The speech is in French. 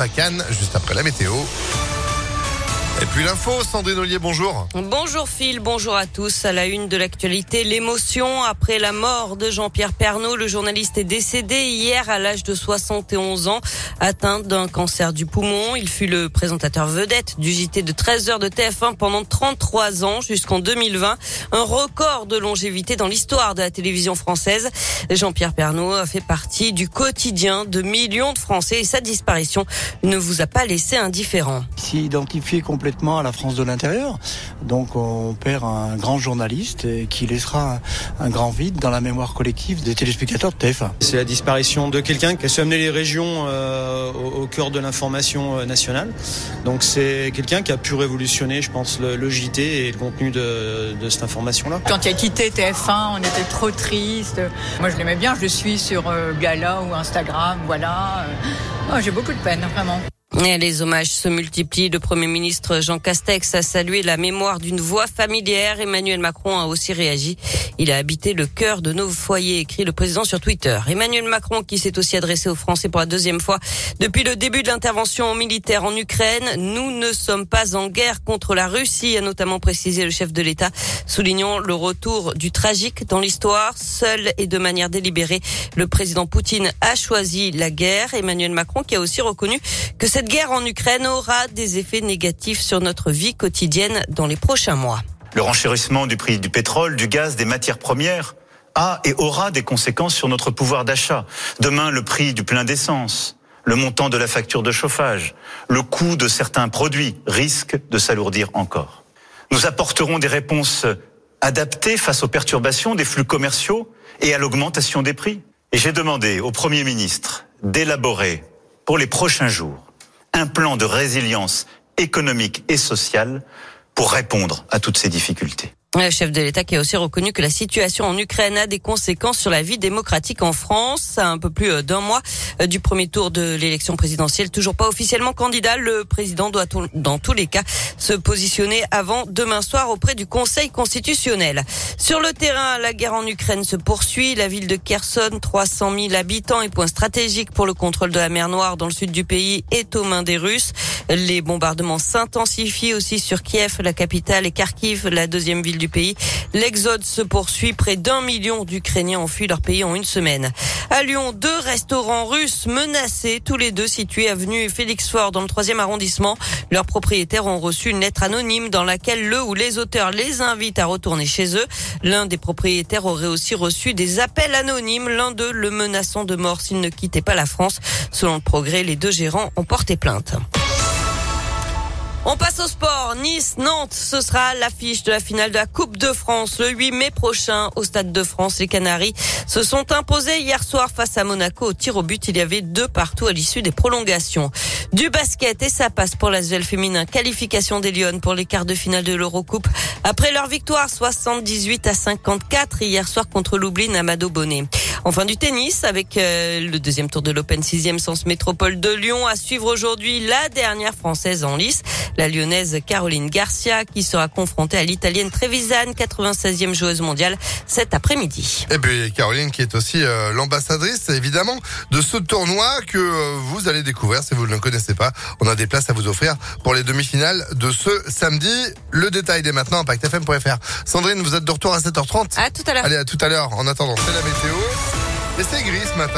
La Cannes, juste après la météo. Et puis l'info, Sandrine Ollier, bonjour. Bonjour Phil, bonjour à tous. À la une de l'actualité, l'émotion après la mort de Jean-Pierre Pernaud. Le journaliste est décédé hier à l'âge de 71 ans, atteint d'un cancer du poumon. Il fut le présentateur vedette du JT de 13 heures de TF1 pendant 33 ans jusqu'en 2020. Un record de longévité dans l'histoire de la télévision française. Jean-Pierre Pernaud a fait partie du quotidien de millions de Français et sa disparition ne vous a pas laissé indifférent. S'y identifier complètement à la France de l'intérieur. Donc on perd un grand journaliste qui laissera un grand vide dans la mémoire collective des téléspectateurs de TF1. C'est la disparition de quelqu'un qui a su amener les régions euh, au, cœur de l'information euh, nationale. Donc c'est quelqu'un qui a pu révolutionner, je pense, le, le JT et le contenu de, de cette information-là. Quand il a quitté TF1, on était trop triste. Moi je l'aimais bien, je le suis sur euh, Gala ou Instagram, voilà. Oh, J'ai beaucoup de peine, vraiment. Et les hommages se multiplient. Le Premier ministre Jean Castex a salué la mémoire d'une voix familière. Emmanuel Macron a aussi réagi. Il a habité le cœur de nos foyers, écrit le président sur Twitter. Emmanuel Macron qui s'est aussi adressé aux Français pour la deuxième fois depuis le début de l'intervention militaire en Ukraine. Nous ne sommes pas en guerre contre la Russie, a notamment précisé le chef de l'État, soulignant le retour du tragique dans l'histoire. Seul et de manière délibérée, le président Poutine a choisi la guerre. Emmanuel Macron qui a aussi reconnu que guerre en Ukraine aura des effets négatifs sur notre vie quotidienne dans les prochains mois. Le renchérissement du prix du pétrole, du gaz, des matières premières a et aura des conséquences sur notre pouvoir d'achat. Demain, le prix du plein d'essence, le montant de la facture de chauffage, le coût de certains produits risquent de s'alourdir encore. Nous apporterons des réponses adaptées face aux perturbations des flux commerciaux et à l'augmentation des prix. Et j'ai demandé au Premier ministre d'élaborer pour les prochains jours un plan de résilience économique et sociale pour répondre à toutes ces difficultés. Le chef de l'État qui a aussi reconnu que la situation en Ukraine a des conséquences sur la vie démocratique en France. Un peu plus euh, d'un mois euh, du premier tour de l'élection présidentielle, toujours pas officiellement candidat, le président doit dans tous les cas se positionner avant demain soir auprès du Conseil constitutionnel. Sur le terrain, la guerre en Ukraine se poursuit. La ville de Kherson, 300 000 habitants et point stratégique pour le contrôle de la mer Noire dans le sud du pays, est aux mains des Russes. Les bombardements s'intensifient aussi sur Kiev, la capitale, et Kharkiv, la deuxième ville du pays. L'exode se poursuit. Près d'un million d'Ukrainiens ont fui leur pays en une semaine. À Lyon, deux restaurants russes menacés, tous les deux situés avenue Félix Fort dans le troisième arrondissement. Leurs propriétaires ont reçu une lettre anonyme dans laquelle le ou les auteurs les invitent à retourner chez eux. L'un des propriétaires aurait aussi reçu des appels anonymes, l'un d'eux le menaçant de mort s'il ne quittait pas la France. Selon le progrès, les deux gérants ont porté plainte. On passe au sport. Nice, Nantes, ce sera l'affiche de la finale de la Coupe de France le 8 mai prochain au Stade de France. Les Canaries se sont imposés hier soir face à Monaco au tir au but. Il y avait deux partout à l'issue des prolongations. Du basket et ça passe pour l'Asvel féminin. Qualification des Lyonnes pour les quarts de finale de l'Eurocoupe. Après leur victoire 78 à 54 hier soir contre Loublin Amado Bonnet. Enfin du tennis avec euh, le deuxième tour de l'Open 6e Sens Métropole de Lyon à suivre aujourd'hui la dernière française en lice la lyonnaise Caroline Garcia qui sera confrontée à l'italienne Trevisan, 96e joueuse mondiale cet après-midi. Et puis Caroline qui est aussi euh, l'ambassadrice évidemment de ce tournoi que euh, vous allez découvrir si vous ne le connaissez pas. On a des places à vous offrir pour les demi-finales de ce samedi. Le détail dès maintenant impactfm.fr. Sandrine, vous êtes de retour à 7h30 À tout à l'heure. Allez, à tout à l'heure. En attendant, c'est la météo. Et c'est gris ce matin.